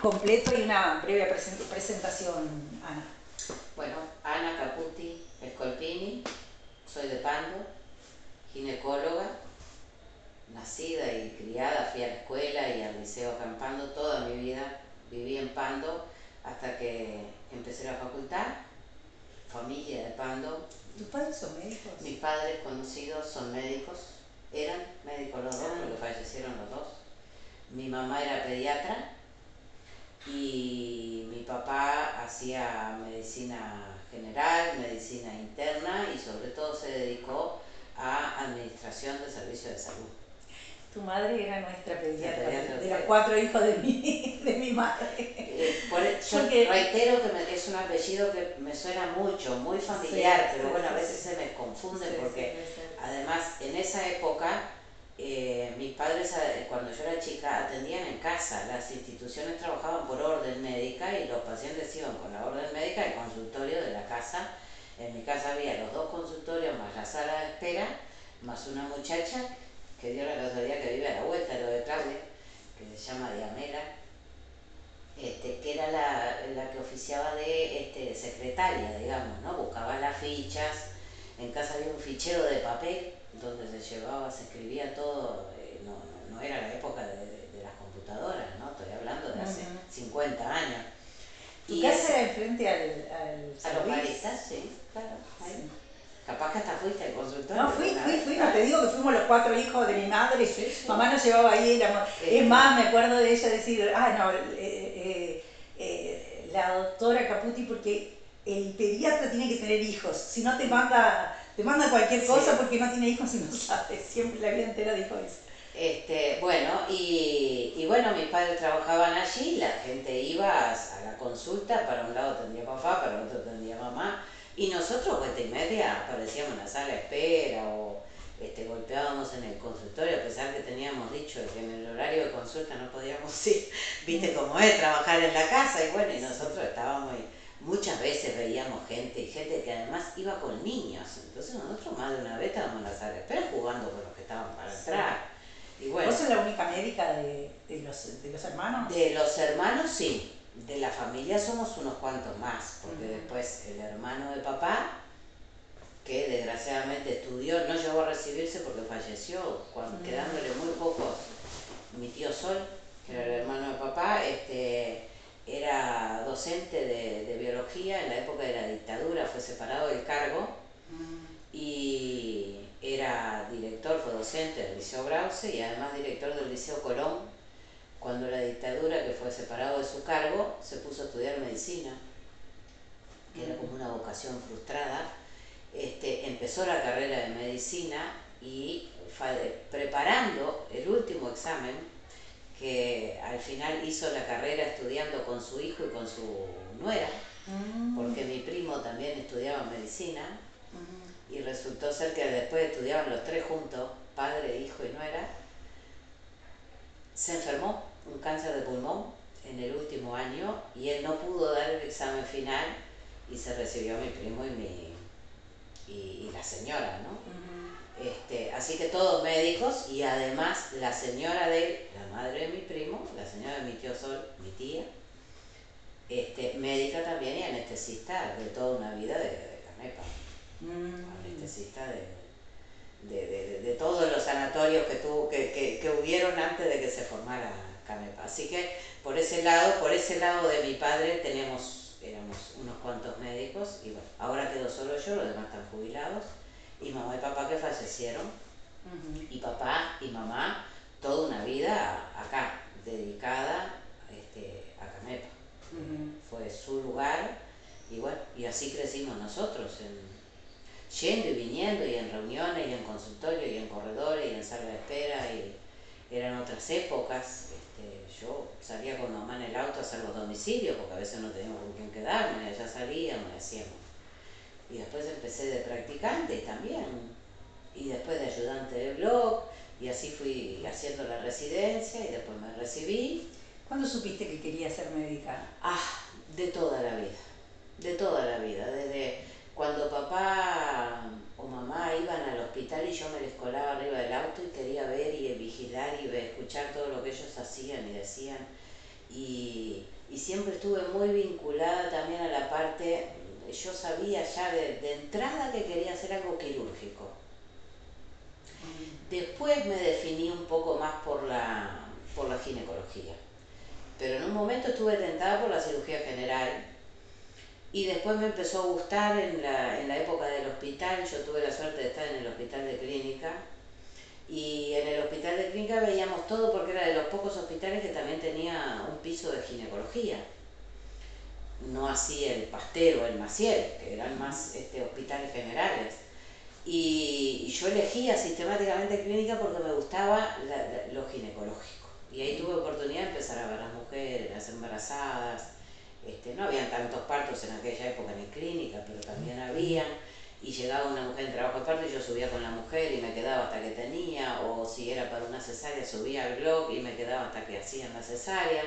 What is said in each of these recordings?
completo y una breve presentación, Ana. Bueno, Ana Caputi Escolpini, soy de Pando, ginecóloga, nacida y criada, fui a la escuela y al liceo acampando toda mi vida, viví en Pando hasta que empecé la facultad, familia de Pando. ¿Tus padres son médicos? Mis padres conocidos son médicos, eran médicos los dos, ah. porque fallecieron los dos. Mi mamá era pediatra y mi papá hacía medicina general, medicina interna y sobre todo se dedicó a administración de servicios de salud. Tu madre era nuestra pediatra, de los cuatro hijos de mi, de mi madre. Eh, por, e, yo reitero que es un apellido que me suena mucho, muy familiar, pero bueno, a veces se me confunde porque además en esa época eh, mis padres eh, cuando yo era chica atendían en casa, las instituciones trabajaban por orden médica y los pacientes iban con la orden médica al consultorio de la casa. En mi casa había los dos consultorios más la sala de espera, más una muchacha que dio la casualidad que vive a la vuelta, lo de Claudia, que se llama Diamela, este, que era la, la, que oficiaba de este, secretaria, digamos, ¿no? Buscaba las fichas, en casa había un fichero de papel donde se llevaba, se escribía todo, eh, no, no, era la época de, de, las computadoras, ¿no? Estoy hablando de hace 50 años. ¿Tu y casa era enfrente al, al A los maristas, sí, claro. Ahí. Capaz que hasta fuiste al consultorio. No, fui, fui, fui, no te digo que fuimos los cuatro hijos de mi madre, mamá nos llevaba ahí, es más, me acuerdo de ella decir, ah, no, eh, eh, eh, la doctora Caputi, porque el pediatra tiene que tener hijos, si no te manda te manda cualquier cosa porque no tiene hijos y no sabe. Siempre la vida entera dijo eso. Este, bueno, y, y, bueno, mis padres trabajaban allí, la gente iba a, la consulta, para un lado tendría papá, para otro tendría mamá, y nosotros vuelta y media aparecíamos en la sala de espera o este, golpeábamos en el consultorio, a pesar que teníamos dicho que en el horario de consulta no podíamos ir, viste cómo es, trabajar en la casa, y bueno, y nosotros estábamos... ahí muchas veces veíamos gente, gente que además iba con niños. Entonces nosotros más de una vez estábamos en la sala de espera jugando con los que estaban para entrar. Y bueno, ¿Vos sos la única médica de, de, los, de los hermanos? De los hermanos sí. De la familia somos unos cuantos más, porque después el hermano de papá, que desgraciadamente estudió, no llegó a recibirse porque falleció, cuando, quedándole muy pocos, mi tío Sol, que era el hermano de papá, este, era docente de, biología en la época de la dictadura, fue separado del cargo mm. y era director, fue docente del Liceo Brause y además director del Liceo Colón. Cuando la dictadura, que fue separado de su cargo, se puso a estudiar medicina, que era como una vocación frustrada, este, empezó la carrera de medicina y preparando el último examen, que al final hizo la carrera estudiando con su hijo y con su nuera, mm. porque mi primo también estudiaba medicina, mm. y resultó ser que después estudiaban los tres juntos, padre, hijo y nuera, se enfermó un cáncer de pulmón en el último año y él no pudo dar el examen final y se recibió mi primo y mi y, la señora, ¿no? Este, así que todos médicos y además la señora de la madre de mi primo, la señora de mi tío Sol, mi tía, este, médica también y anestesista de toda una vida de, de Canepa. Mm. Anestesista de, de, todos los sanatorios que, tuvo, que, que, que, hubieron antes de que se formara Canepa. Así que por ese lado, por ese lado de mi padre tenemos, éramos unos cuantos médicos y bueno, ahora quedo solo yo, los demás están jubilados y mamá y papá que fallecieron. Y papá y mamá toda una vida acá, dedicada este, a Camepa. Fue su lugar y bueno, y así crecimos nosotros, en, yendo y viniendo y en reuniones y en consultorios y en corredores y en sala de espera y eran otras épocas. Este, yo salía con mamá en el auto a hacer los domicilios porque a veces no teníamos con quién quedarme, ya salíamos y hacíamos y después empecé de practicante también, y después de ayudante de blog, y así fui haciendo la residencia y después me recibí. ¿Cuándo supiste que quería ser médica? Ah, de toda la vida, de toda la vida, desde cuando papá o mamá iban al hospital y yo me les colaba arriba del auto y quería ver y vigilar y escuchar todo lo que ellos hacían y decían. y, siempre estuve muy vinculada también a la parte, yo sabía ya de, entrada que quería hacer algo quirúrgico. Después me definí un poco más por la, por la ginecología. Pero en un momento estuve tentada por la cirugía general y después me empezó a gustar en la, en la época del hospital. Yo tuve la suerte de estar en el hospital de clínica y en el hospital de clínica veíamos todo porque era de los pocos hospitales que también tenía un piso de ginecología. No así el Pastero, el Maciel, que eran más este, hospitales generales. Y, yo elegía sistemáticamente clínica porque me gustaba lo ginecológico. Y ahí tuve oportunidad de empezar a ver a las mujeres, las embarazadas. Este, no habían tantos partos en aquella época en clínica, pero también habían y llegaba una mujer en trabajo aparte y yo subía con la mujer y me quedaba hasta que tenía, o si era para una cesárea subía al blog y me quedaba hasta que hacían la cesárea.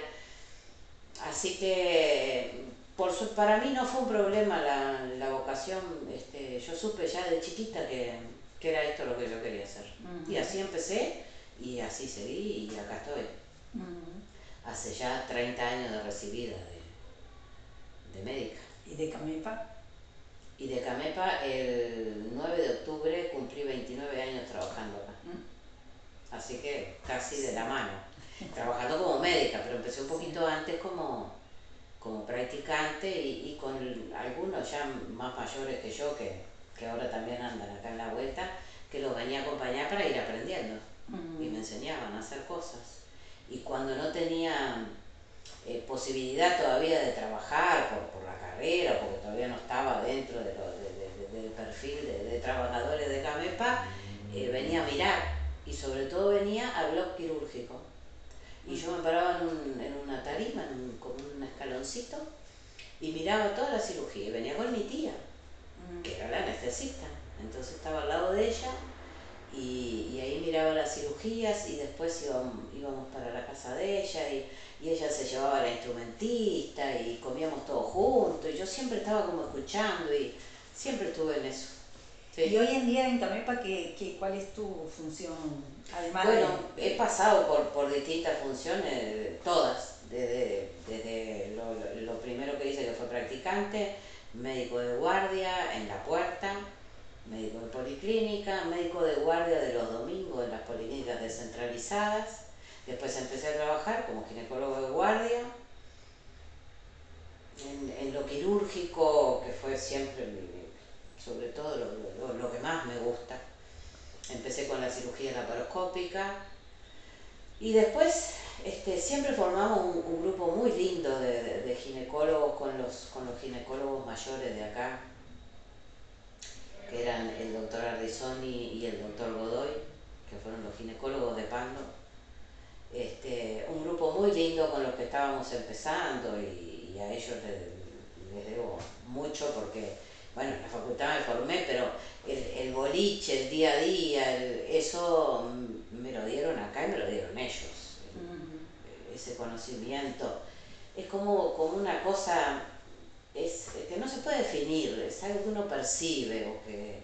Así que por para mí no fue un problema la, vocación, este, yo supe ya de chiquita que, era esto lo que yo quería hacer. Y así empecé y así seguí y acá estoy. Hace ya 30 años de recibida de, de médica. ¿Y de Camepa? Y de Camepa el 9 de octubre cumplí 29 años trabajando acá. Mm. Así que casi de la mano. Trabajando como médica, pero empecé un poquito antes como, como practicante y, con algunos ya más mayores que yo, que, que, ahora también andan acá en la vuelta, que los venía a acompañar para ir aprendiendo. Y me enseñaban a hacer cosas. Y cuando no tenía eh, posibilidad todavía de trabajar por, por la carrera, porque todavía no estaba dentro de del perfil de, trabajadores de Camepa, eh, venía a mirar y sobre todo venía al blog quirúrgico. Y yo me paraba en, una tarima, en con un escaloncito, y miraba toda la cirugía. Y venía con mi tía, que era la anestesista. Entonces estaba al lado de ella y, ahí miraba las cirugías y después íbamos, íbamos para la casa de ella y y ella se llevaba a la instrumentista y comíamos todos juntos y yo siempre estaba como escuchando y siempre estuve en eso. Y hoy en día en Camepa, ¿qué, cuál es tu función? Además bueno, he pasado por, por distintas funciones, todas, desde, desde lo, lo, primero que hice que fue practicante, médico de guardia en la puerta, médico de policlínica, médico de guardia de los domingos en las policlínicas descentralizadas, Después empecé a trabajar como ginecólogo de guardia, en, lo quirúrgico, que fue siempre, sobre todo lo, que más me gusta. Empecé con la cirugía laparoscópica. Y después este, siempre formamos un, grupo muy lindo de, ginecólogos con los, con los ginecólogos mayores de acá, que eran el doctor Ardizoni y el doctor Godoy, que fueron los ginecólogos de Pando. Este, un grupo muy lindo con los que estábamos empezando y, a ellos les, debo mucho porque, bueno, en la facultad me formé, pero el, boliche, el día a día, eso me lo dieron acá y me lo dieron ellos. Ese conocimiento es como, como una cosa es, que no se puede definir, es algo que uno percibe o que,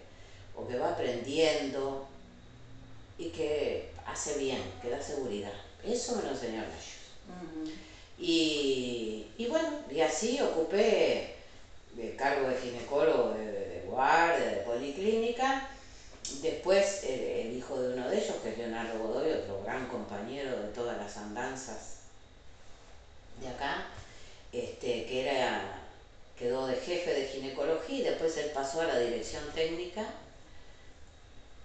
o que va aprendiendo y que hace bien, que da seguridad. Eso me lo enseñaron ellos. y, bueno, y así ocupé el cargo de ginecólogo de, guardia, de policlínica. Después el, hijo de uno de ellos, que es Leonardo Godoy, otro gran compañero de todas las andanzas de acá, este, que era, quedó de jefe de ginecología y después él pasó a la dirección técnica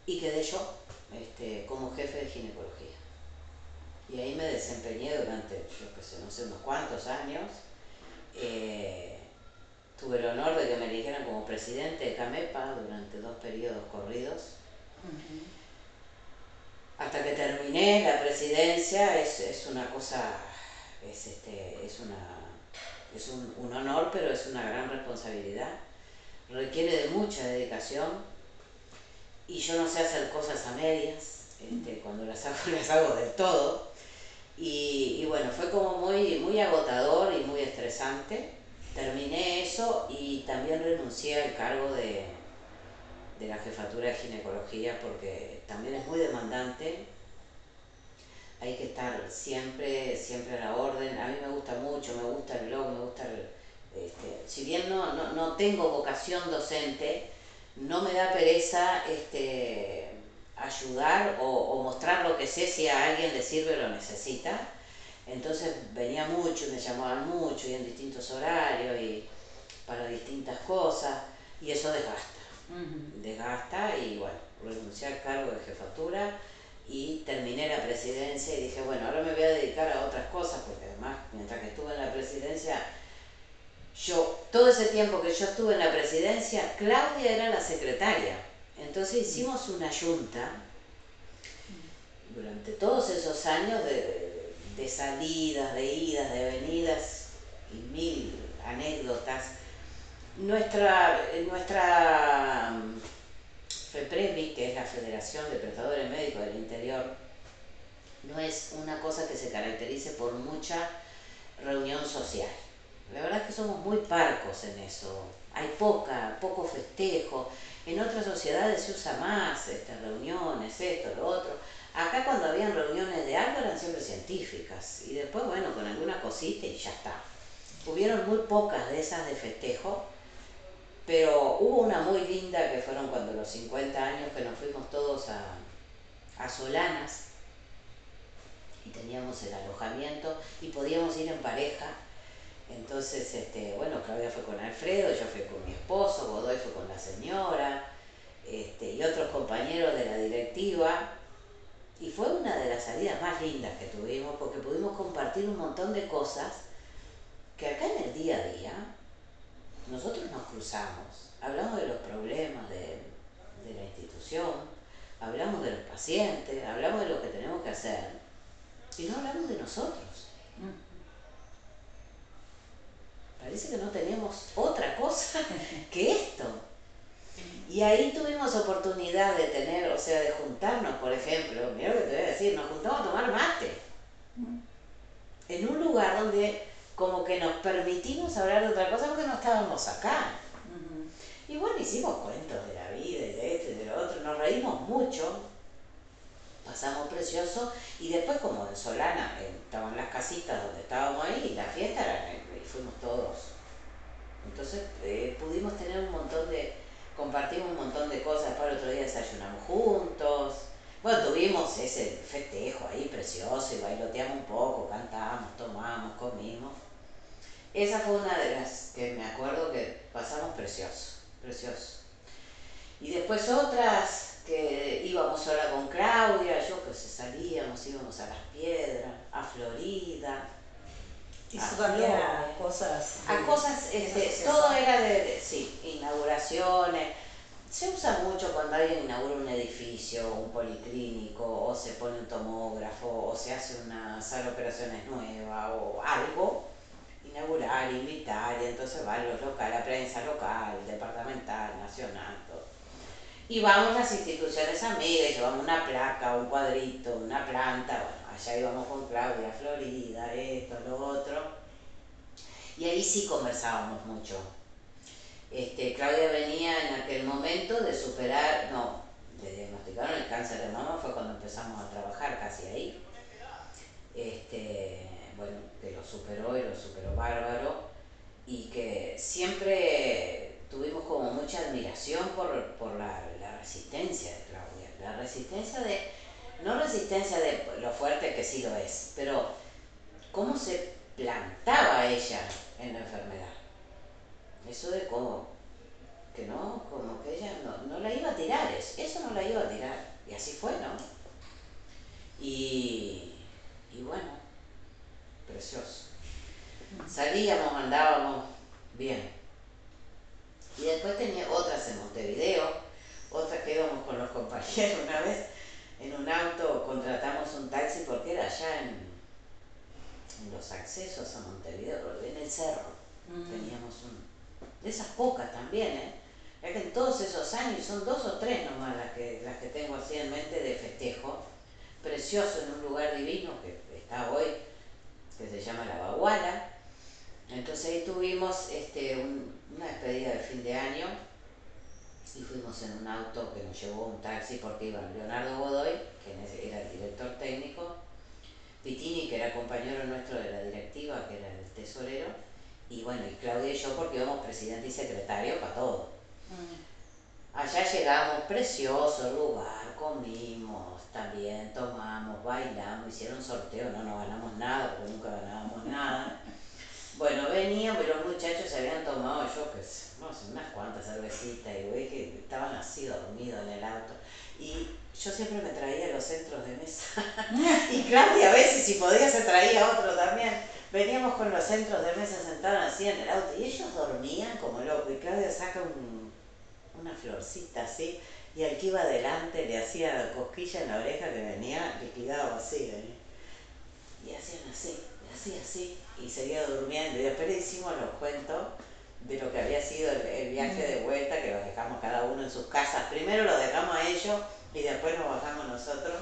y quedé yo este, como jefe de ginecología. Y ahí me desempeñé durante, yo qué sé, no sé, unos cuantos años. Eh, tuve el honor de que me eligieran como presidente de CAMEPA durante dos periodos corridos. Hasta que terminé la presidencia, es, una cosa, es, este, es, una, es un, un honor, pero es una gran responsabilidad. Requiere de mucha dedicación y yo no sé hacer cosas a medias. Este, cuando las hago, las hago del todo. Y, bueno, fue como muy, muy agotador y muy estresante. Terminé eso y también renuncié al cargo de, de la jefatura de ginecología porque también es muy demandante. hay que estar siempre, siempre a la orden. A mí me gusta mucho, me gusta el blog, me gusta el, este, si bien no, no, no, tengo vocación docente, no me da pereza este, ayudar o, o, mostrar lo que sé si a alguien le sirve o lo necesita. Entonces venía mucho, me llamaban mucho y en distintos horarios y para distintas cosas y eso desgasta. Desgasta y bueno, renuncié al cargo de jefatura y terminé la presidencia y dije, bueno, ahora me voy a dedicar a otras cosas porque además mientras que estuve en la presidencia, yo, todo ese tiempo que yo estuve en la presidencia, Claudia era la secretaria. Entonces hicimos una junta durante todos esos años de, de salidas, de idas, de venidas y mil anécdotas. Nuestra, nuestra FEPREMI, que es la Federación de Prestadores Médicos del Interior, no es una cosa que se caracterice por mucha reunión social. La verdad es que somos muy parcos en eso. Hay poca, poco festejo. En otras sociedades se usa más estas reuniones, esto, lo otro. Acá cuando habían reuniones de algo eran siempre científicas y después, bueno, con alguna cosita y ya está. Hubieron muy pocas de esas de festejo, pero hubo una muy linda que fueron cuando los 50 años que nos fuimos todos a, a Solanas y teníamos el alojamiento y podíamos ir en pareja entonces, este, bueno, Claudia fue con Alfredo, yo fui con mi esposo, Godoy fue con la señora, este, y otros compañeros de la directiva. Y fue una de las salidas más lindas que tuvimos porque pudimos compartir un montón de cosas que acá en el día a día nosotros nos cruzamos, hablamos de los problemas de, de la institución, hablamos de los pacientes, hablamos de lo que tenemos que hacer y no hablamos de nosotros. Mm parece que no tenemos otra cosa que esto. Y ahí tuvimos oportunidad de tener, o sea, de juntarnos, por ejemplo, mira lo que te voy a decir, nos juntamos a tomar mate. En un lugar donde como que nos permitimos hablar de otra cosa porque no estábamos acá. Y bueno, hicimos cuentos de la vida y de esto y de lo otro, nos reímos mucho, pasamos precioso y después como en Solana estaban las casitas donde estábamos ahí y la fiesta era fuimos todos. Entonces eh, pudimos tener un montón de, compartimos un montón de cosas, para el otro día desayunamos juntos. Bueno, tuvimos ese festejo ahí precioso y bailoteamos un poco, cantamos, tomamos, comimos. Esa fue una de las que me acuerdo que pasamos precioso, precioso. Y después otras que íbamos sola con Claudia, yo que se salíamos, íbamos a las piedras, a Florida, eso también a cosas. A cosas, este, todo era de, sí, inauguraciones. Se usa mucho cuando alguien inaugura un edificio, un policlínico, o se pone un tomógrafo, o se hace una sala de operaciones nueva, o algo. Inaugurar, invitar, y entonces van los locales, la prensa local, departamental, nacional, todo. Y vamos las instituciones amigas, llevamos una placa, un cuadrito, una planta, bueno allá íbamos con Claudia, Florida, esto, lo otro. Y ahí sí conversábamos mucho. Este, Claudia venía en aquel momento de superar, no, le diagnosticaron el cáncer de mama, fue cuando empezamos a trabajar casi ahí. Este, bueno, que lo superó y lo superó bárbaro y que siempre tuvimos como mucha admiración por, la, la resistencia de Claudia, la resistencia de no resistencia de lo fuerte que sí lo es, pero cómo se plantaba ella en la enfermedad. Eso de cómo, que no, como que ella no, la iba a tirar, eso no la iba a tirar. Y así fue, ¿no? Y, y bueno, precioso. Salíamos, andábamos bien. Y después tenía otras en Montevideo, otras que íbamos con los compañeros una vez en un auto, contratamos un taxi porque era allá en, en los accesos a Montevideo, en el cerro. Mm. Teníamos un. De esas pocas también, ¿eh? Ya que en todos esos años, son dos o tres nomás las que, las que tengo así en mente de festejo, precioso en un lugar divino que está hoy, que se llama La Baguala. Entonces ahí tuvimos este, una despedida de fin de año y fuimos en un auto que nos llevó un taxi porque iban Leonardo Godoy, que era el director técnico, Pitini, que era compañero nuestro de la directiva, que era el tesorero, y bueno, y Claudia y yo porque íbamos presidente y secretario para todo. Mm. Allá llegamos, precioso lugar, comimos también, tomamos, bailamos, hicieron sorteo, no nos ganamos nada porque nunca ganábamos nada. Bueno, veníamos y los muchachos se habían tomado, yo sé, no sé, unas cuantas cervecitas y güey que estaban así dormidos en el auto. Y yo siempre me traía los centros de mesa. y Claudia a veces si podía se traía otro también. Veníamos con los centros de mesa sentados así en el auto y ellos dormían como locos. Y Claudia saca una florcita así y al que iba adelante le hacía cosquilla en la oreja que venía liquidado así. Y hacían así, y así, así, y seguía durmiendo. Y después le hicimos los cuentos de lo que había sido el, viaje de vuelta, que los dejamos cada uno en sus casas. Primero lo dejamos a ellos y después nos bajamos nosotros.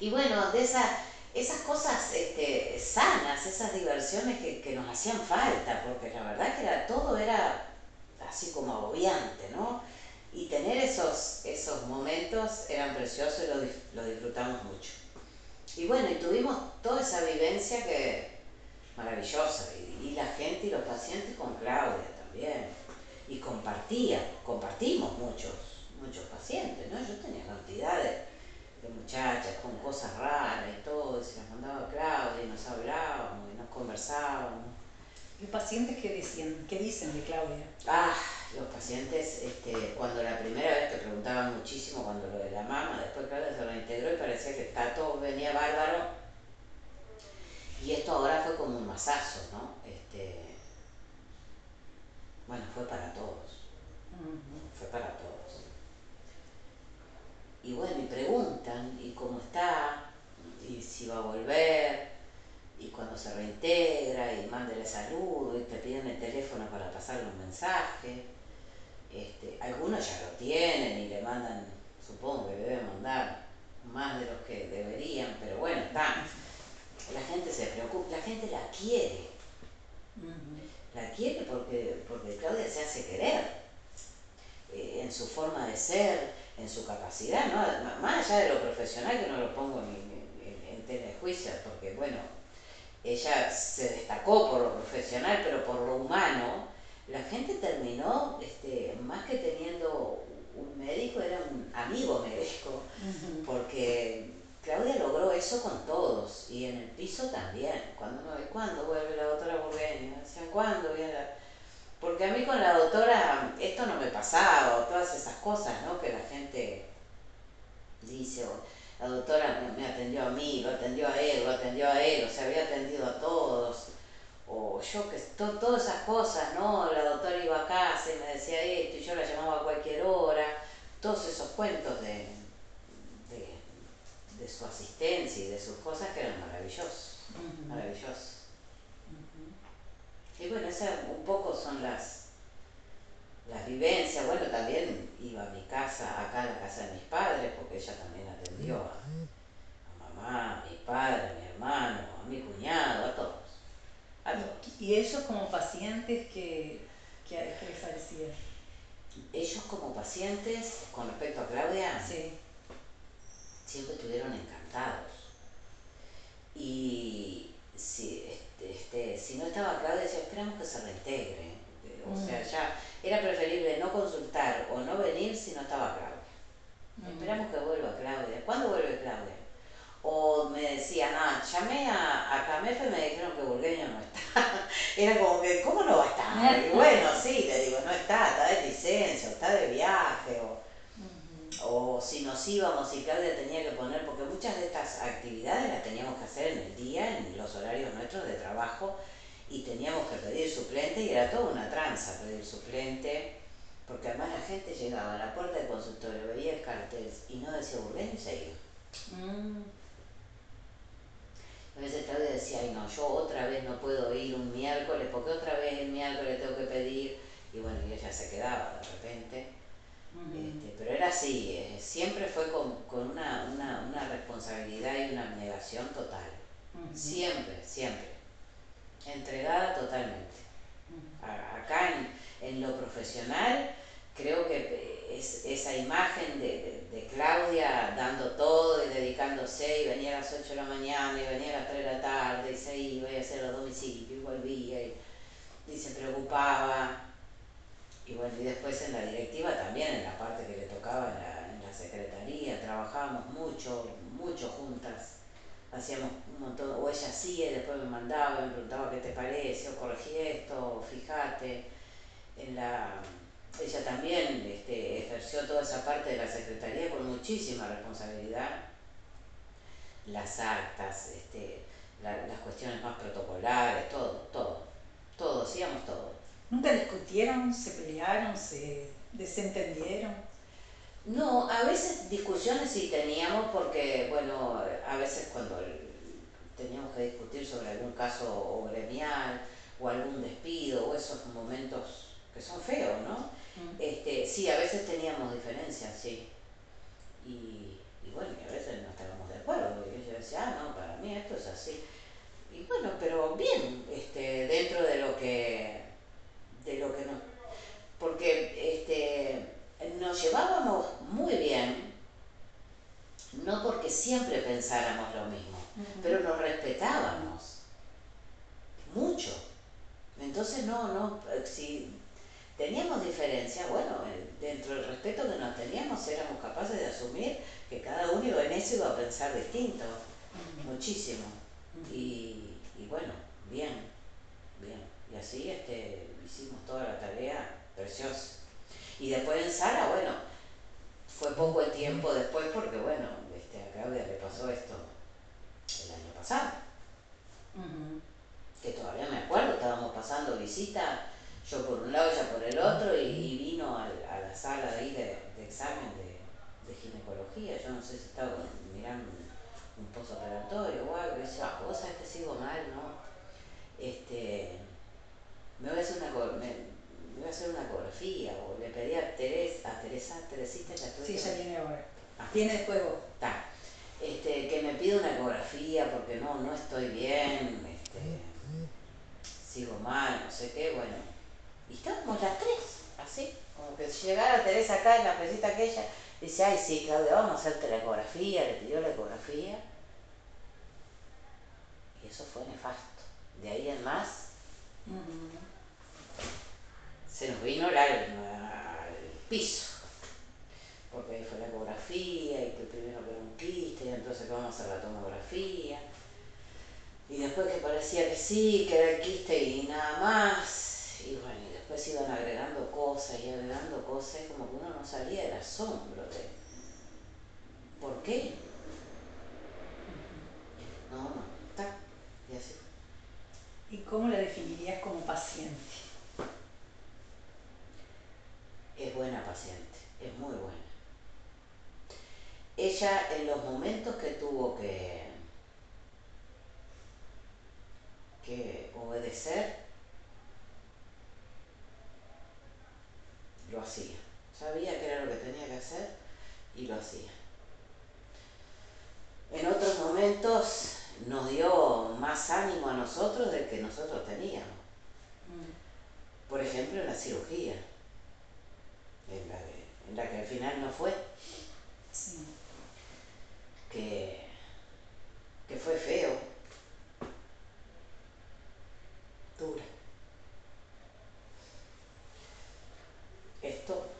Y bueno, de esas, esas cosas este, sanas, esas diversiones que, que, nos hacían falta, porque la verdad que era, todo era así como agobiante, ¿no? Y tener esos, esos momentos eran preciosos y lo, lo disfrutamos mucho. Y bueno, y tuvimos toda esa vivencia que maravillosa, y, y la gente y los pacientes con Claudia también. Y compartía, compartimos muchos, muchos pacientes, ¿no? Yo tenía cantidades de muchachas con cosas raras y todo, y se las mandaba a Claudia y nos hablábamos y nos conversábamos. ¿Y pacientes qué decían, qué dicen de Claudia? Ah, los pacientes, este, cuando la primera vez te preguntaban muchísimo cuando lo de la mama, después Claudia se lo integró y parecía que está todo venía bárbaro. Y esto ahora fue como un masazo, ¿no? Este, bueno, fue para todos. Fue para todos. Y bueno, y preguntan, ¿y cómo está? ¿Y si va a volver? Y cuando se reintegra y mándele saludo y te piden el teléfono para pasarle un mensaje. Este, algunos ya lo tienen y le mandan, supongo que deben mandar más de los que deberían, pero bueno, está. La gente se preocupa, la gente la quiere. La quiere porque, porque Claudia se hace querer eh, en su forma de ser, en su capacidad, ¿no? más allá de lo profesional, que no lo pongo en, en, en telejuicio, porque bueno, ella se destacó por lo profesional, pero por lo humano, la gente terminó, este, más que teniendo un médico, era un amigo médico, porque Claudia logró eso con todos, y en el piso también. Cuando no ¿cuándo vuelve la doctora Burgueño? Decían, ¿cuándo viene Porque a mí con la doctora esto no me pasaba, todas esas cosas, ¿no? Que la gente dice, la doctora me atendió a mí, lo atendió a él, lo atendió a él, o se había atendido a todos, o yo que, todas esas cosas, ¿no? La doctora iba a casa y me decía esto, y yo la llamaba a cualquier hora, todos esos cuentos de, de, su asistencia y de sus cosas que eran maravillosos, maravillosos. Y bueno, esas un poco son las, las vivencias, bueno, también iba a mi casa, acá a la casa de mis padres, porque ella también atendió a, mamá, a mi padre, a mi hermano, a mi cuñado, a todos. A todos. ¿Y ellos como pacientes qué, qué, les parecía? Ellos como pacientes, con respecto a Claudia, siempre estuvieron encantados. Y si, este, si no estaba Claudia, decía, esperamos que se reintegre. O sea, mm. ya era preferible no consultar o no venir si no estaba Claudia. Mm. Esperamos que vuelva Claudia. ¿Cuándo vuelve Claudia? O me decían, ah, llamé a, a Camefe y me dijeron que Burgueño no está. Era como que, ¿cómo no va a estar? Y bueno, sí, le digo, no está, está de licencia, está de viaje, o, o si nos íbamos y Claudia tenía que poner, porque muchas de estas actividades las teníamos que hacer en el día, en los horarios nuestros de trabajo, y teníamos que pedir suplente y era toda una tranza pedir suplente, porque además la gente llegaba a la puerta del consultorio, veía el cartel y no decía burgués y se iba. Mm. A veces Claudia decía, ay no, yo otra vez no puedo ir un miércoles, porque otra vez el miércoles tengo que pedir, y bueno, y ella se quedaba de repente. Este, pero era así, eh, siempre fue con, con una, una, una, responsabilidad y una abnegación total. Siempre, siempre entregada totalmente. Acá en, en, lo profesional creo que es, esa imagen de, de, Claudia dando todo y dedicándose y venía a las 8 de la mañana y venía a las 3 de la tarde y se iba a hacer los domicilios y volvía y, y se preocupaba. Y y después en la directiva también, en la parte que le tocaba en la, en la secretaría, trabajábamos mucho, mucho juntas hacíamos un montón, o ella hacía después me mandaba, me preguntaba qué te parece, o corregí esto, fíjate. En la, ella también este, ejerció toda esa parte de la secretaría con muchísima responsabilidad. Las actas, este, las cuestiones más protocolares, todo, todo, todo, hacíamos todo. ¿Nunca discutieron, se pelearon, se desentendieron? No, a veces discusiones sí teníamos porque, bueno, a veces cuando teníamos que discutir sobre algún caso gremial o algún despido o esos momentos que son feos, ¿no? Mm. Este, sí, a veces teníamos diferencias, sí. Y, y bueno, a veces no estábamos de acuerdo. Y ella decía, ah, no, para mí esto es así. Y bueno, pero bien, este, dentro de lo que, de lo que no. Porque este, nos llevábamos muy bien, no porque siempre pensáramos lo mismo, pero nos respetábamos mucho. Entonces no, no, si teníamos diferencia, bueno, eh, dentro del respeto que nos teníamos éramos capaces de asumir que cada uno en eso iba a pensar distinto, muchísimo. Y, y, bueno, bien, bien. Y así este, hicimos toda la tarea preciosa. Y después en Sara, bueno, fue poco el tiempo después porque, bueno, este, a Claudia le pasó esto el año pasado. Que todavía me acuerdo, estábamos pasando visita, yo por un lado, ella por el otro, y, vino a, la sala ahí de, examen de, ginecología. Yo no sé si estaba mirando un, pozo postoperatorio o algo, y decía, ah, vos sabés que sigo mal, ¿no? Este, me voy a hacer una voy a hacer una ecografía o le pedí a Teresa, a Teresa, Teresita ya Sí, ya tiene ahora. Ah. Tiene después vos. Está. Este, que me pide una ecografía porque no, no estoy bien, este, sigo mal, no sé qué, bueno. Y estábamos las tres, así, como que llegara Teresa acá en la mesita aquella, dice, ay sí, Claudia, vamos a hacerte la ecografía, le pidió la ecografía. Y eso fue nefasto. De ahí en más, se nos vino el alma al piso. Porque ahí fue la ecografía y que primero que era un quiste y entonces que vamos a hacer la tomografía. Y después que parecía que sí, que era el quiste y nada más. Y bueno, y después iban agregando cosas y agregando cosas y como que uno no salía del asombro de ¿por qué? No, no, está. Y así. ¿Y cómo la definirías como paciente? es buena paciente, es muy buena. Ella en los momentos que tuvo que, que obedecer, lo hacía. Sabía que era lo que tenía que hacer y lo hacía. En otros momentos nos dio más ánimo a nosotros del que nosotros teníamos. Mm. Por ejemplo, en la cirugía en la, en la que al final no fue. Sí. Que, que fue feo, dura. Esto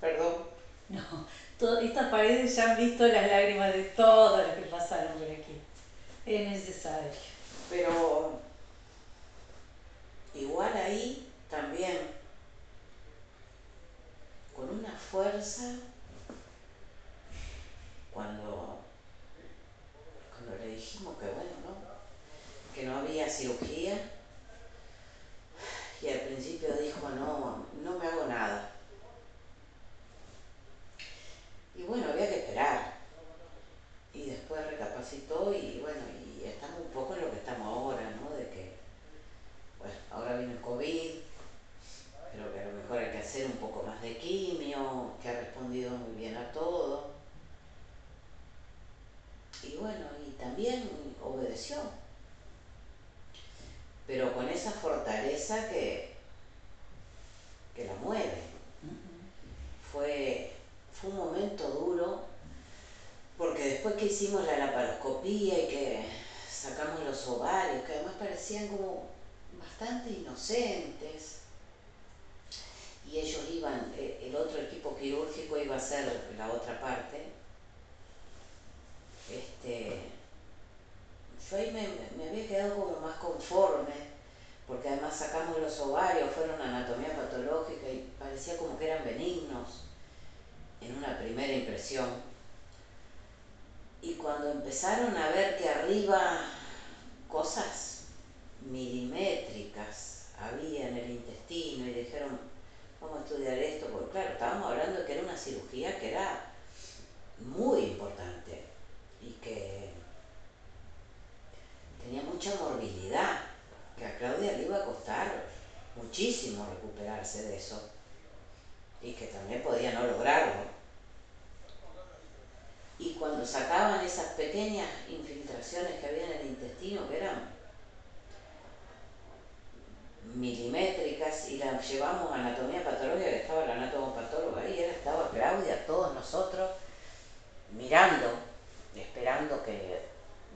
Perdón. No, todo, estas paredes ya han visto las lágrimas de todos los que pasaron por aquí. Es necesario. Pero igual ahí también, con una fuerza, cuando, cuando le dijimos que bueno, ¿no? que no había cirugía, y al principio dijo, no, no me hago nada. Y bueno, había que esperar. Y después recapacitó y bueno, y estamos un poco en lo que estamos ahora, ¿no? De que, bueno, ahora viene el COVID, pero que a lo mejor hay que hacer un poco más de quimio, que ha respondido muy bien a todo. Y bueno, y también obedeció. esa fortaleza que, que la mueve. Fue, fue un momento duro porque después que hicimos la laparoscopía y que sacamos los ovarios, que además parecían como bastante inocentes, y ellos iban, eh, el otro equipo quirúrgico iba a ser la otra parte, este, yo ahí me, me había quedado como más conforme, porque además sacamos los ovarios, fueron anatomía patológica y parecía como que eran benignos en una primera impresión. Y cuando empezaron a ver que arriba cosas milimétricas había en el intestino y dijeron, vamos a estudiar esto, porque claro, estábamos hablando de que era una cirugía que era muy importante y que tenía mucha morbilidad, que a Claudia le iba a costar muchísimo recuperarse de eso y que también podía no lograrlo. Y cuando sacaban esas pequeñas infiltraciones que había en el intestino, que eran milimétricas, y las llevamos a anatomía patológica, que estaba el anatomopatólogo ahí, era, estaba Claudia, todos nosotros, mirando, esperando que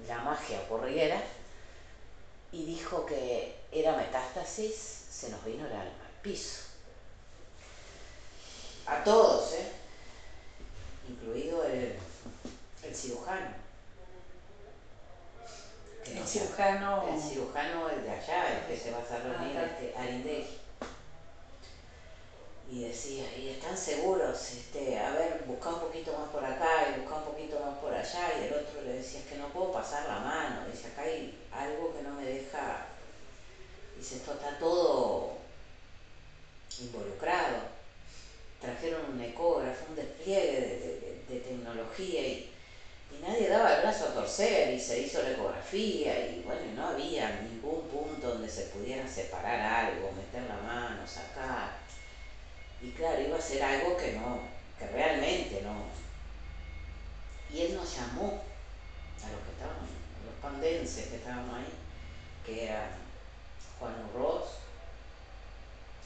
la magia ocurriera, y dijo que era metástasis, se nos vino el alma al piso. A todos, ¿eh? incluido el cirujano. El cirujano. El cirujano el de allá, el que se va a reunir, ah, este. Y decía, y están seguros, este, a ver, busca un poquito más por acá y busca un poquito más por allá. Y el otro le decía, es que no puedo pasar la mano. Dice, acá hay algo que no me deja. Dice, esto está todo involucrado. Trajeron un ecógrafo, un despliegue de, de tecnología y y nadie daba el brazo a torcer y se hizo la ecografía y bueno, no había ningún punto donde se pudiera separar algo, meter la mano, sacar. Y claro, iba a ser algo que no, que realmente no. Y él nos llamó a los que estaban, a los pandenses que estaban ahí, que eran Juan Urroz,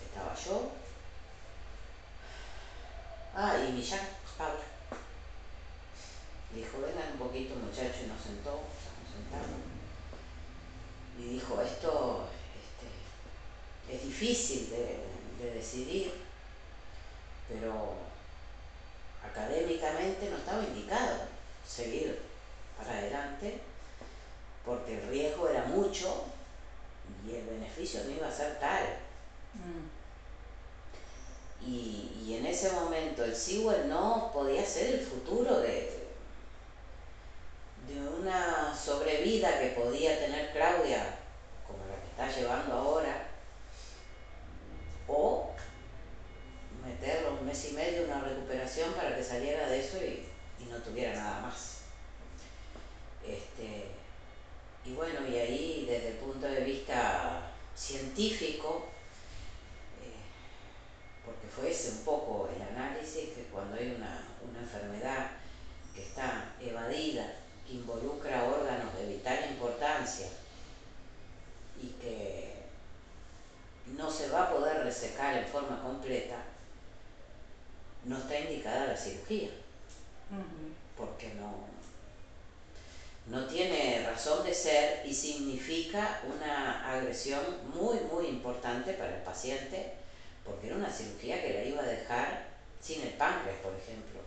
estaba yo, ah, y Millán, Pablo dijo, vengan un poquito muchacho, y nos sentó, nos sentamos. Y dijo, esto este, es difícil de, de decidir, pero académicamente no estaba indicado seguir para adelante, porque el riesgo era mucho y el beneficio no iba a ser tal. Mm. Y, y, en ese momento el sí o el no podía ser el futuro de, de una sobrevida que podía tener Claudia, como la que está llevando ahora, o meterlo un mes y medio una recuperación para que saliera de eso y, no tuviera nada más. Este, y bueno, y ahí desde el punto de vista científico, eh, porque fue ese un poco el análisis, que cuando hay una, una enfermedad que está evadida que involucra órganos de vital importancia y que no se va a poder resecar en forma completa, no está indicada la cirugía, porque no, no tiene razón de ser y significa una agresión muy, muy importante para el paciente, porque era una cirugía que la iba a dejar sin el páncreas, por ejemplo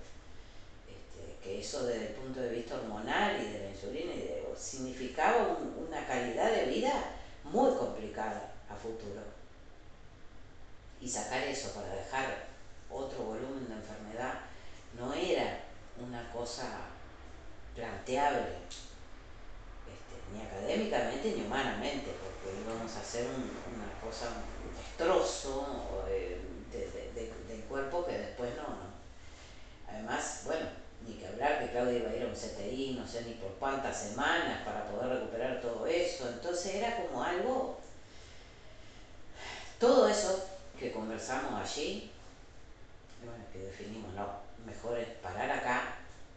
que eso desde el punto de vista hormonal y de la insulina de, significaba una calidad de vida muy complicada a futuro. Y sacar eso para dejar otro volumen de enfermedad no era una cosa planteable, este, ni académicamente ni humanamente, porque íbamos a hacer una cosa, un destrozo eh, del cuerpo que después no, no. Además, bueno, ni que hablar que Claudia iba a ir a un CTI, no sé ni por cuántas semanas para poder recuperar todo eso. Entonces era como algo, todo eso que conversamos allí, bueno, que definimos, no, mejor es parar acá,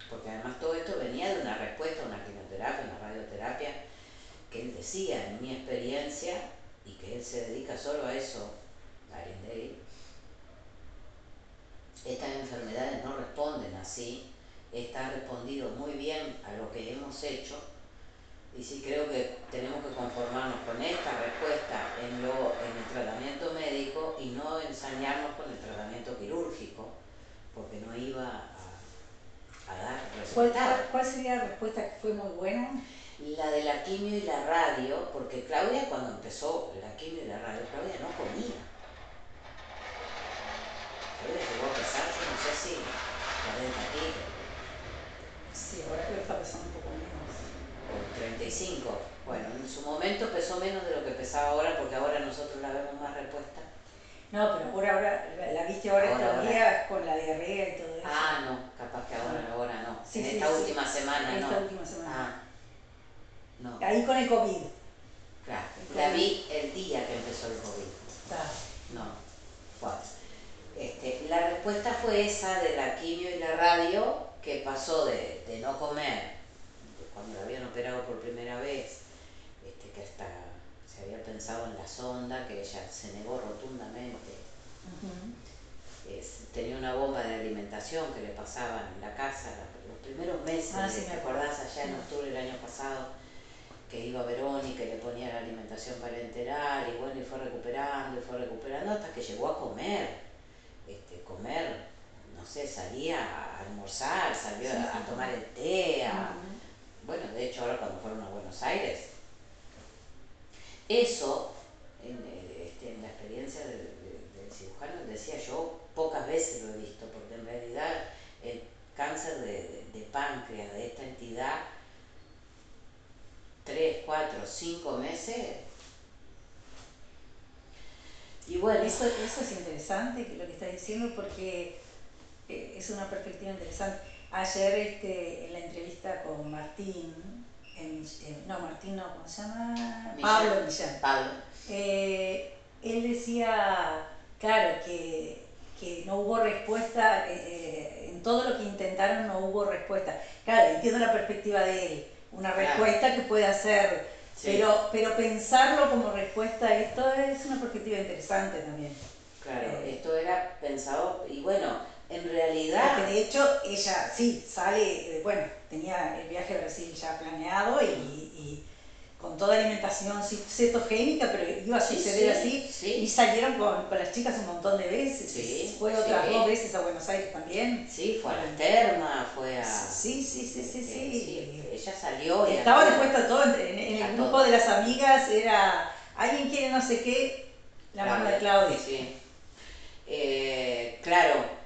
porque además todo esto venía de una respuesta a una quimioterapia, una radioterapia, que él decía, en mi experiencia, y que él se dedica solo a eso, Day, estas enfermedades no responden así, está respondido muy bien a lo que hemos hecho y sí creo que tenemos que conformarnos con esta respuesta en, lo, en el tratamiento médico y no ensañarnos con el tratamiento quirúrgico, porque no iba a, dar resultados. ¿Cuál, sería la respuesta que fue muy buena? La de la quimio y la radio, porque Claudia cuando empezó la quimio y la radio, Claudia no comía. Claudia llegó a pesar, yo no sé si 40 kilos. Sí, ahora creo que está pesando un poco menos. O 35. Bueno, en su momento pesó menos de lo que pesaba ahora, porque ahora nosotros la vemos más repuesta. No, pero ahora, ahora la viste ahora, estos días con la diarrea y todo eso. Ah, no, capaz que ahora, ah. ahora no. en esta última semana, en no. esta última semana. Ah. No. Ahí con el COVID. Claro, la vi el día que empezó el COVID. Claro. No. Bueno. Este, la respuesta fue esa de la quimio y la radio, que pasó de, de no comer, cuando la habían operado por primera vez, este, que hasta se había pensado en la sonda, que ella se negó rotundamente. tenía una bomba de alimentación que le pasaba en la casa los primeros meses, ah, sí, ¿te acordás allá en octubre del año pasado? que iba Verónica y le ponía la alimentación para enterar y bueno, y fue recuperando y fue recuperando hasta que llegó a comer, este, comer, no sé, salía a almorzar, salió a, tomar el té, bueno, de hecho ahora cuando fueron a Buenos Aires, eso, en, eh, este, en la experiencia del, cirujano, decía yo, pocas veces lo he visto, porque en realidad el cáncer de, de páncreas de esta entidad tres, cuatro, cinco meses. Y bueno. Eso, eso es interesante lo que está diciendo porque eh, es una perspectiva interesante. Ayer este, en la entrevista con Martín, no, Martín no, ¿cómo se llama? Pablo Millán. Pablo. Eh, él decía, claro, que, que no hubo respuesta, eh, en todo lo que intentaron no hubo respuesta. Claro, entiendo la perspectiva de él, una respuesta que puede hacer, pero, pero pensarlo como respuesta a esto es una perspectiva interesante también. Claro, eh, esto era pensado, y bueno, en realidad... Porque de hecho ella sí sale, bueno, tenía el viaje a Brasil ya planeado y con toda alimentación cetogénica, pero iba a suceder así. Y salieron con, con, las chicas un montón de veces. fue otras dos veces a Buenos Aires también. Sí, fue a la terma, fue a... Sí, sí, sí, sí, sí. ella salió. Y Estaba dispuesta a todo. En, el grupo de las amigas era, alguien quiere no sé qué, la mano de Claudia. Sí, eh, claro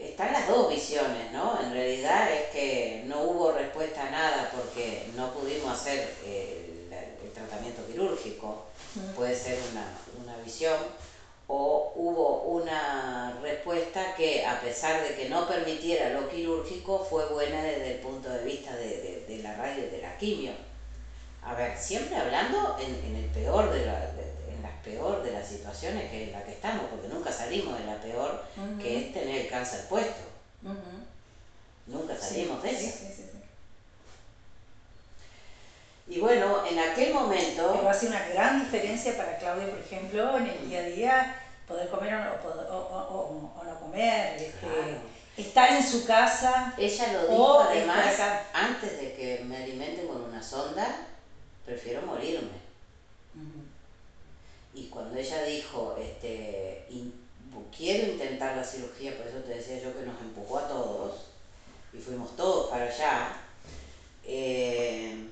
están las dos visiones, ¿no? En realidad es que no hubo respuesta a nada porque no pudimos hacer eh, el, tratamiento quirúrgico, puede ser una, visión, o hubo una respuesta que a pesar de que no permitiera lo quirúrgico fue buena desde el punto de vista de, la radio y de la quimio. A ver, siempre hablando en, el peor de, la, peor de las situaciones que en la que estamos, porque nunca salimos de la peor, que es tener el cáncer puesto. Nunca salimos de eso. y bueno, en aquel momento... Pero hace una gran diferencia para Claudia, por ejemplo, en el día a día, poder comer o no, no comer. Este, estar en su casa. Ella lo dijo además, antes de que me alimenten con una sonda, prefiero morirme. Y cuando ella dijo, este, quiero intentar la cirugía, por eso te decía yo que nos empujó a todos, y fuimos todos para allá, eh,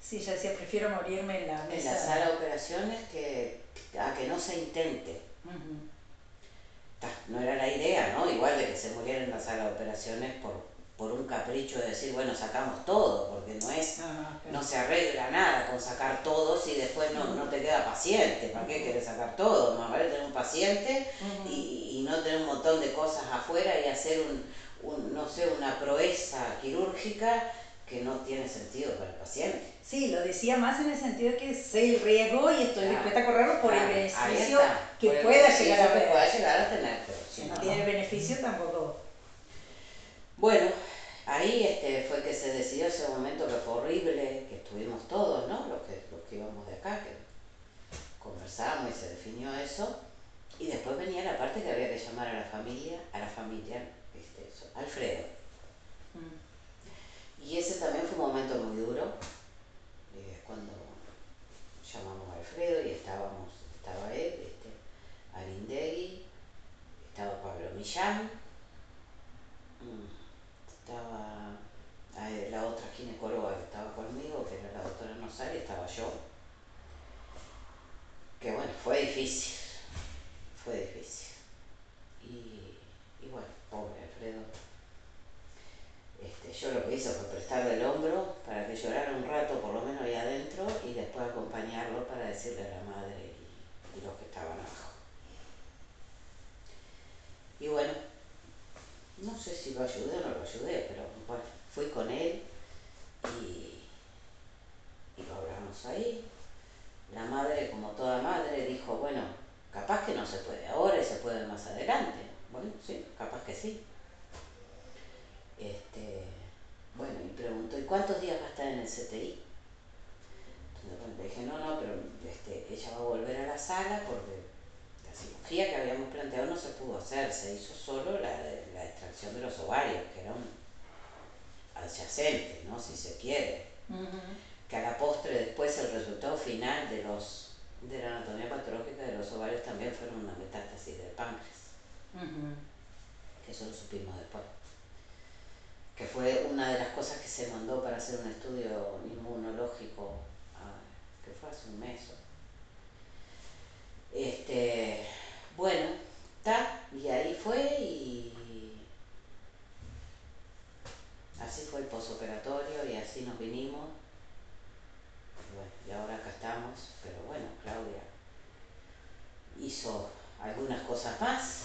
Sí, ella decía, prefiero morirme en la En la sala de operaciones que a que no se intente. No era la idea, ¿no? Igual de que se muriera en la sala de operaciones por por un capricho de decir, bueno, sacamos todo, porque no es, no se arregla nada con sacar todo si después no, no te queda paciente, ¿para qué quieres sacar todo? Más vale tener un paciente y, y, no tener un montón de cosas afuera y hacer un, un, no sé, una proeza quirúrgica que no tiene sentido para el paciente. Sí, lo decía más en el sentido de que sé el riesgo y estoy dispuesta a correrlo por el beneficio que pueda llegar a tener. pueda llegar a tener, pero si no, tiene beneficio tampoco. Bueno, Ahí este, fue que se decidió ese momento que fue horrible, que estuvimos todos, ¿no? Los que, los que íbamos de acá, que conversamos y se definió eso. Y después venía la parte que había que llamar a la familia, a la familia, este, eso, Alfredo. Mm. Y ese también fue un momento muy duro, eh, cuando llamamos a Alfredo y estábamos, estaba él, este, Arindegui, estaba Pablo Millán, mm, estaba la otra ginecóloga que estaba conmigo, que era la doctora Nosal, estaba yo. Que bueno, fue difícil, fue difícil. Y, y bueno, pobre Alfredo. Este, yo lo que hice fue prestarle el hombro para que llorara un rato, por lo menos ahí adentro, y después acompañarlo para decirle a la madre y los que estaban abajo. Y bueno, no sé si lo ayudé o no lo ayudé, pero bueno, fui con él y, y lo hablamos ahí. La madre, como toda madre, dijo, bueno, capaz que no se puede ahora y se puede más adelante. Bueno, sí, capaz que sí. Este, bueno, y preguntó, ¿y cuántos días va a estar en el CTI? Entonces, le dije, no, no, pero este, ella va a volver a la sala porque la cirugía que habíamos planteado no se pudo hacer, se hizo solo la, la extracción de los ovarios, que era un adyacente, ¿no? si se quiere. Que a la postre después el resultado final de los de la anatomía patológica de los ovarios también fueron una metástasis del páncreas. Que eso lo supimos después. Que fue una de las cosas que se mandó para hacer un estudio inmunológico, ah, que fue hace un mes. Este, bueno, está, y ahí fue y así fue el posoperatorio y así nos vinimos. Y bueno, y ahora acá estamos, pero bueno, Claudia hizo algunas cosas más,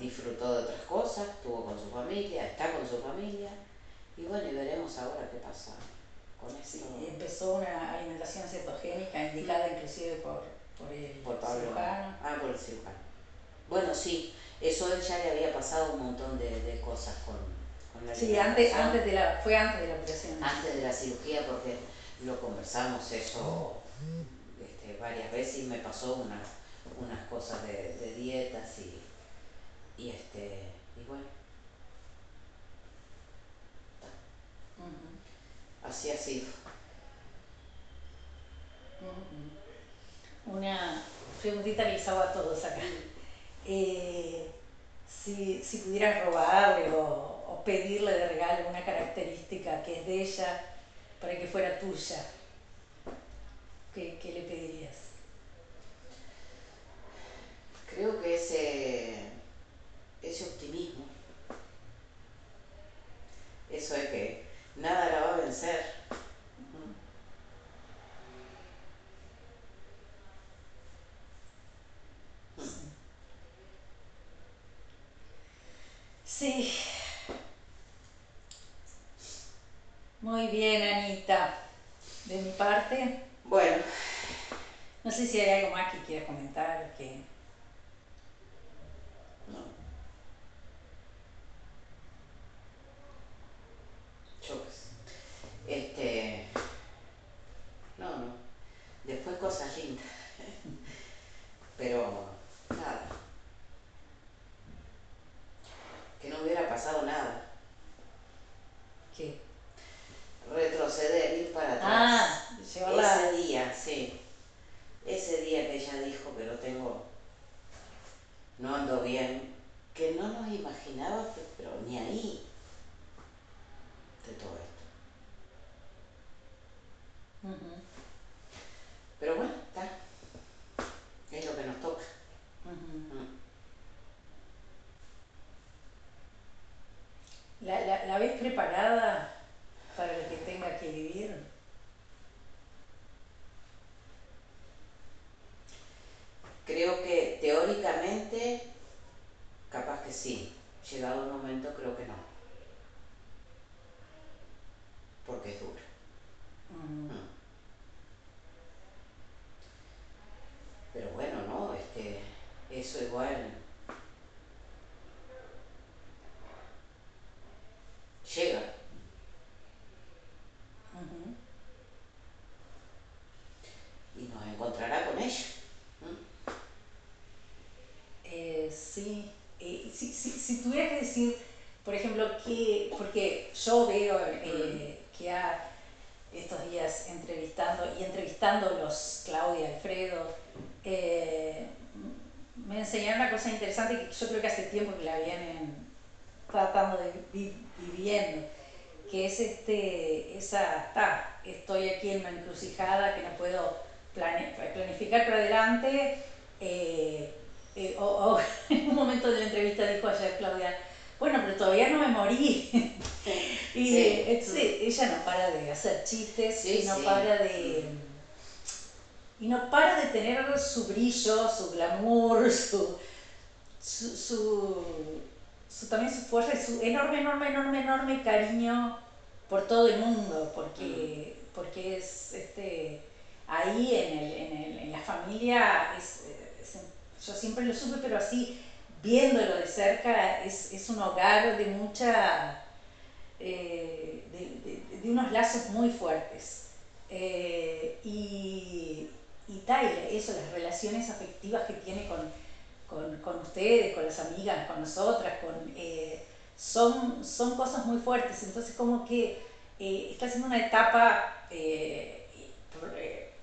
disfrutó de otras cosas, estuvo con su familia, está con su familia, y bueno, y veremos ahora qué pasa con esto. empezó una alimentación cetogénica indicada inclusive por, por el por cirujano. Ah, por el cirujano. Bueno, sí, eso él ya le había pasado un montón de, de cosas con, Sí, antes, antes de la, fue antes de la operación. Antes de la cirugía, porque lo conversamos eso este, varias veces y me pasó unas cosas de, dietas y, y, este, y bueno. Así ha sido. Una preguntita que les hago a todos acá. Eh, si, si pudieras robarle o o pedirle de regalo una característica que es de ella para que fuera tuya, ¿qué, le pedirías? Creo que ese, ese optimismo, eso es que nada la va a vencer. Sí. Muy bien, Anita. De mi parte. Bueno. No sé si hay algo más que quieras comentar. Chistes y no para de... Y no para de tener su brillo, su glamour, su, su, también su fuerza y su enorme, enorme, enorme, enorme cariño por todo el mundo, porque, porque es este, ahí en, el, en, el, en la familia, es, yo siempre lo supe, pero así, viéndolo de cerca, es, es un hogar de mucha, eh, de, de, unos lazos muy fuertes. Eh, y, y tal, eso, las relaciones afectivas que tiene con, con, con ustedes, con las amigas, con nosotras, con, eh, son, son cosas muy fuertes. Entonces, como que está haciendo una etapa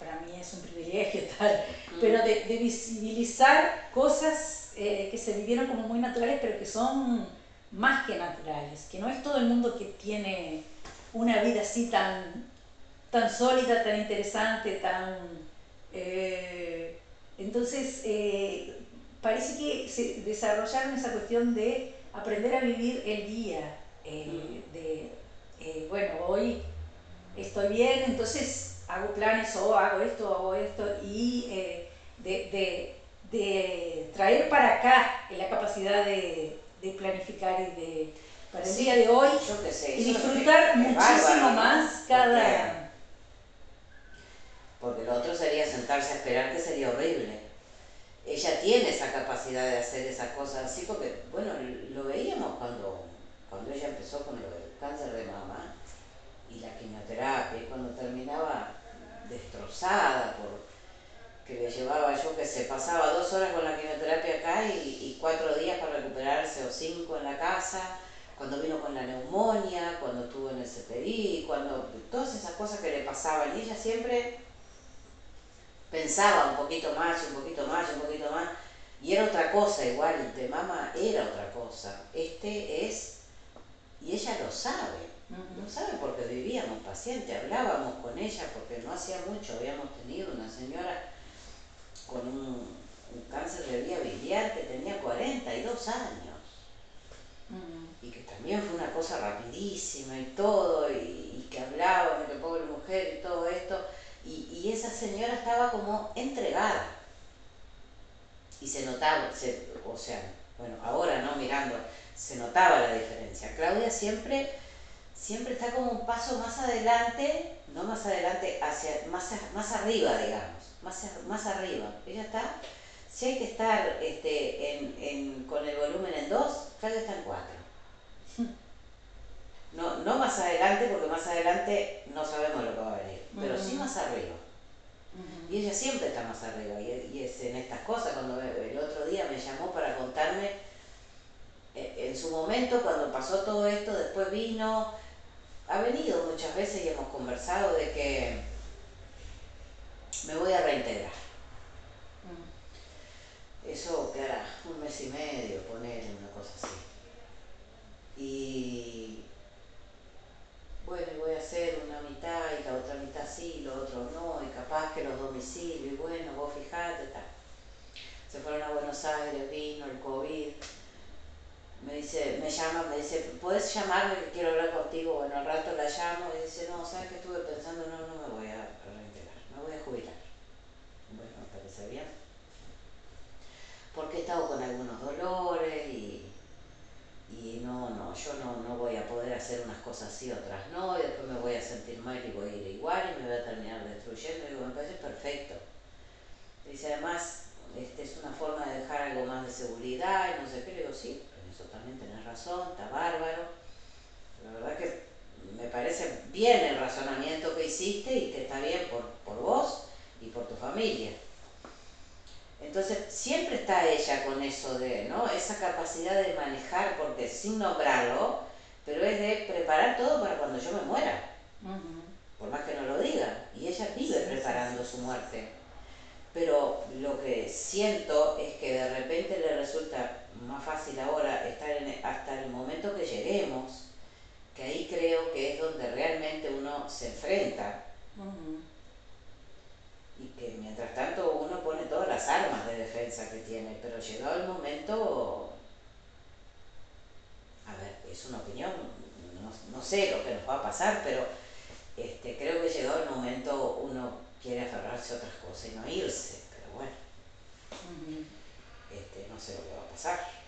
para mí es un privilegio tal, pero de, visibilizar cosas eh, que se vivieron como muy naturales, pero que son más que naturales, que no es todo el mundo que tiene una vida así tan, tan sólida, tan interesante, tan... Eh, entonces, eh, parece que se desarrollaron esa cuestión de aprender a vivir el día, de, bueno, hoy estoy bien, entonces hago planes o hago esto, hago esto, y eh, de, de, traer para acá la capacidad de, planificar y de, para el día de hoy, y disfrutar muchísimo más cada... Porque, lo otro sería sentarse a esperar que sería horrible. Ella tiene esa capacidad de hacer esas cosas así, porque, bueno, lo veíamos cuando, cuando ella empezó con lo del cáncer de mama y la quimioterapia, y cuando terminaba destrozada por que le llevaba yo que se pasaba dos horas con la quimioterapia acá y, cuatro días para recuperarse o cinco en la casa, cuando vino con la neumonía, cuando estuvo en el CTI, cuando todas esas cosas que le pasaban. Y ella siempre pensaba un poquito más, un poquito más, un poquito más. Y era otra cosa igual, de mamá era otra cosa, este es, y ella lo sabe, no sabe porque vivíamos paciente, hablábamos con ella porque no hacía mucho habíamos tenido una señora con un, cáncer de vía biliar que tenía 42 años y que también fue una cosa rapidísima y todo y, que hablábamos, que pobre mujer y todo esto y, esa señora estaba como entregada y se notaba, o sea, bueno, ahora no mirando, se notaba la diferencia. Claudia siempre siempre está como un paso más adelante, no más adelante, hacia, más, más arriba, digamos, más, más arriba. Ella está, si hay que estar este, en, en, con el volumen en 2, Claudia está en 4. No, no más adelante, porque más adelante no sabemos lo que va a venir, pero sí más arriba. Y ella siempre está más arriba, y, y, es en estas cosas, cuando el otro día me llamó para contarme, eh, en su momento, cuando pasó todo esto, después vino, ha venido muchas veces y hemos conversado de que me voy a reintegrar. Mm. Eso quedará un mes y medio, poner una cosa así. Y bueno, voy a hacer una mitad y la otra mitad sí, lo otro no, y capaz que los domicilios, y bueno, vos fijate, tal. Se fueron a Buenos Aires, vino el COVID me dice, me llama, me dice, ¿puedes llamarme que quiero hablar contigo? Bueno, al rato la llamo y dice, no, ¿sabes qué estuve pensando? No, no me voy a reintegrar, me voy a jubilar. Bueno, parece bien. Porque he estado con algunos dolores y, y no, no, yo no, no voy a poder hacer unas cosas sí, otras no, y después me voy a sentir mal y voy a ir igual y me voy a terminar destruyendo. Y digo, me parece perfecto. Dice, además, este, es una forma de dejar algo más de seguridad y no sé qué. Le digo, sí, también tenés razón, está bárbaro. La verdad que me parece bien el razonamiento que hiciste y que está bien por, por vos y por tu familia. Entonces siempre está ella con eso de, ¿no? Esa capacidad de manejar, porque sin nombrarlo, pero es de preparar todo para cuando yo me muera. Por más que no lo diga. Y ella vive preparando su muerte. Pero lo que siento es que de repente le resulta más fácil ahora estar en, hasta el momento que lleguemos, que ahí creo que es donde realmente uno se enfrenta y que mientras tanto uno pone todas las armas de defensa que tiene, pero llegado el momento, a ver, es una opinión, no, sé lo que nos va a pasar, pero este, creo que llegado el momento uno quiere aferrarse a otras cosas y no irse, pero bueno, este, no sé lo que va a pasar.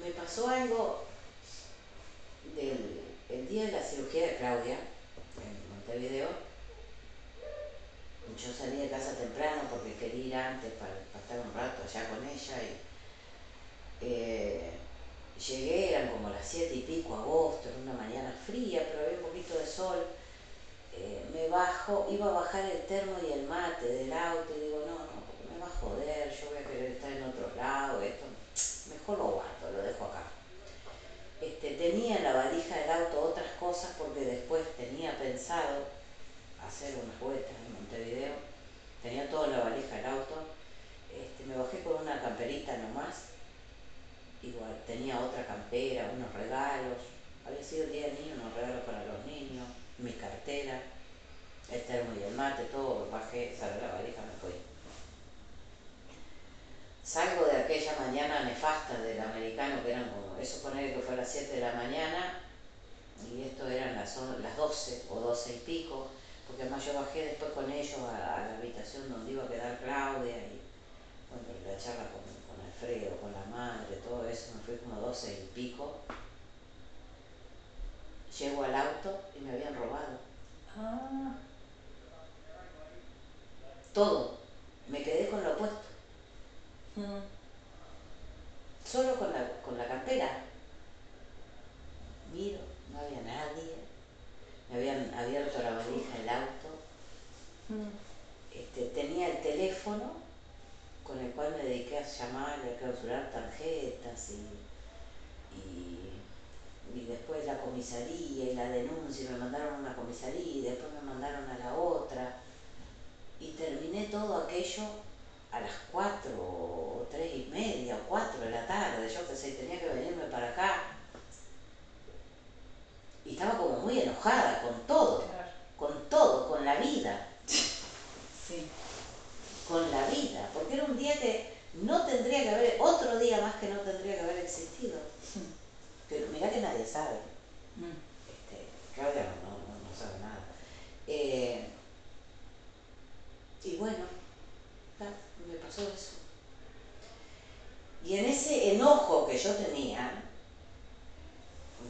Me pasó algo del el día de la cirugía de Claudia, en Montevideo, yo salí de casa temprano porque quería ir antes para, estar un rato allá con ella y eh, llegué, eran como las siete y pico, agosto, era una mañana fría, pero había un poquito de sol. Eh, me bajo, iba a bajar el termo y el mate del auto y digo, no, no, porque me va a joder, yo voy a querer estar en otro lado, esto, mejor lo guardo, lo dejo acá. Este, tenía en la valija del auto otras cosas porque después tenía pensado hacer unas vueltas en Montevideo, tenía toda la valija del auto, este, me bajé con una camperita nomás, igual tenía otra campera, unos regalos, había sido el día del niño, unos regalos para los niños, mi cartera, el termo y el mate, todo, bajé, salí la valija, me fui. Salgo de aquella mañana nefasta del americano, que eran como, eso poner que fue a las 7 de la mañana, y esto eran las, las 12 o 12 y pico, porque además yo bajé después con ellos a, la habitación donde iba a quedar Claudia y bueno, la charla con, con, Alfredo, con la madre, todo eso, me fui como doce y pico. Llego al auto y me habían robado. Ah. Todo. Me quedé con lo opuesto. Mm. Solo con la, con la cartera. Miro, no había nadie me habían abierto la valija del auto, mm. este, tenía el teléfono con el cual me dediqué a llamar y a clausurar tarjetas y, y, y, después la comisaría y la denuncia, y me mandaron a una comisaría y después me mandaron a la otra. Y terminé todo aquello a las cuatro o tres y media o cuatro de la tarde, yo que sé, tenía que venirme para acá y estaba como muy enojada con todo, con todo, con la vida. Sí. Con la vida, porque era un día que no tendría que haber, otro día más que no tendría que haber existido. Pero mira que nadie sabe. Mm. Este, Claudia no, no, no, sabe nada. Eh, y bueno, me pasó eso. Y en ese enojo que yo tenía,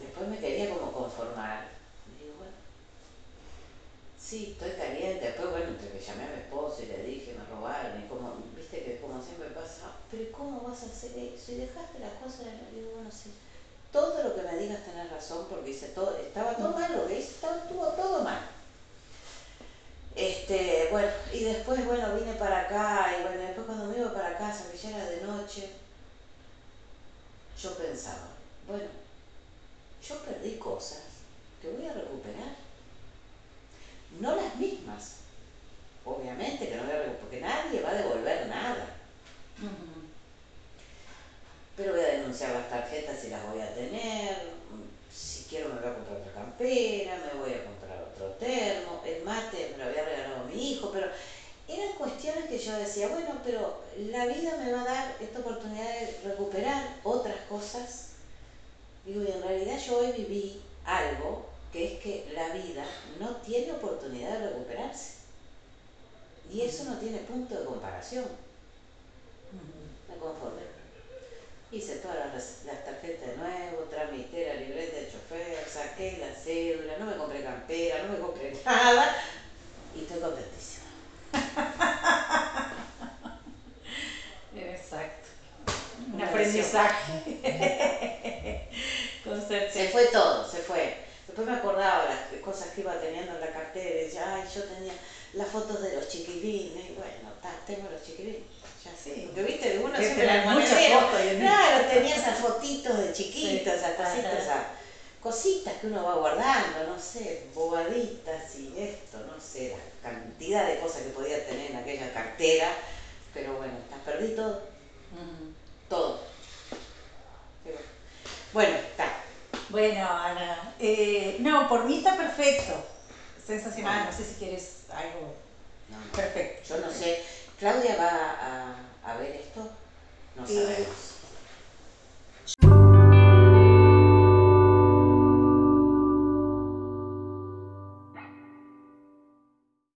después me quería como conformar. Y digo, bueno, sí, estoy caliente. Después, bueno, que llamé a mi esposo y le dije, me robaron, y como, viste que como siempre pasa, pero ¿cómo vas a hacer eso? Y dejaste las cosas, y digo, bueno, sí. Todo lo que me digas tenés razón, porque hice todo, estaba todo mal, lo que hice estuvo todo mal. Este, bueno, y después, bueno, vine para acá, y bueno, después cuando me iba para casa, que ya era de noche, yo pensaba, bueno, yo perdí cosas que voy a recuperar. No las mismas, obviamente que no voy a recuperar, porque nadie va a devolver nada. Pero voy a denunciar las tarjetas y las voy a tener. Si quiero me voy a comprar otra campera, me voy a comprar otro termo, el mate me lo había regalado mi hijo, pero eran cuestiones que yo decía, bueno, pero la vida me va a dar esta oportunidad de recuperar otras cosas Digo, y en realidad yo hoy viví algo que es que la vida no tiene oportunidad de recuperarse. Y eso no tiene punto de comparación. Me conformé. Hice todas las, tarjetas de nuevo, tramité la libreta de chofer, saqué la cédula, no me compré campera, no me compré nada y estoy contentísima. Exacto. Un aprendizaje. Se fue todo, se fue. Después me acordaba las cosas que iba teniendo en la cartera y decía, ay, yo tenía, las fotos de los chiquilines, y bueno, tengo los chiquilines. Ya sí. Porque viste, uno Que siempre tenés la muchas fotos. Claro, tenía esas fotitos de chiquitos, esas cositas, esas cositas que uno va guardando, no sé, bobaditas y esto, no sé, la cantidad de cosas que podía tener en aquella cartera, pero bueno, perdí todo, Ujú. todo. Pero, bueno, está. Bueno, Ana, eh, no, por mí está perfecto. Sensacional, no sé si quieres algo No, no. perfecto. Yo no sé, ¿Claudia va a, a ver esto? No Eh, sabemos.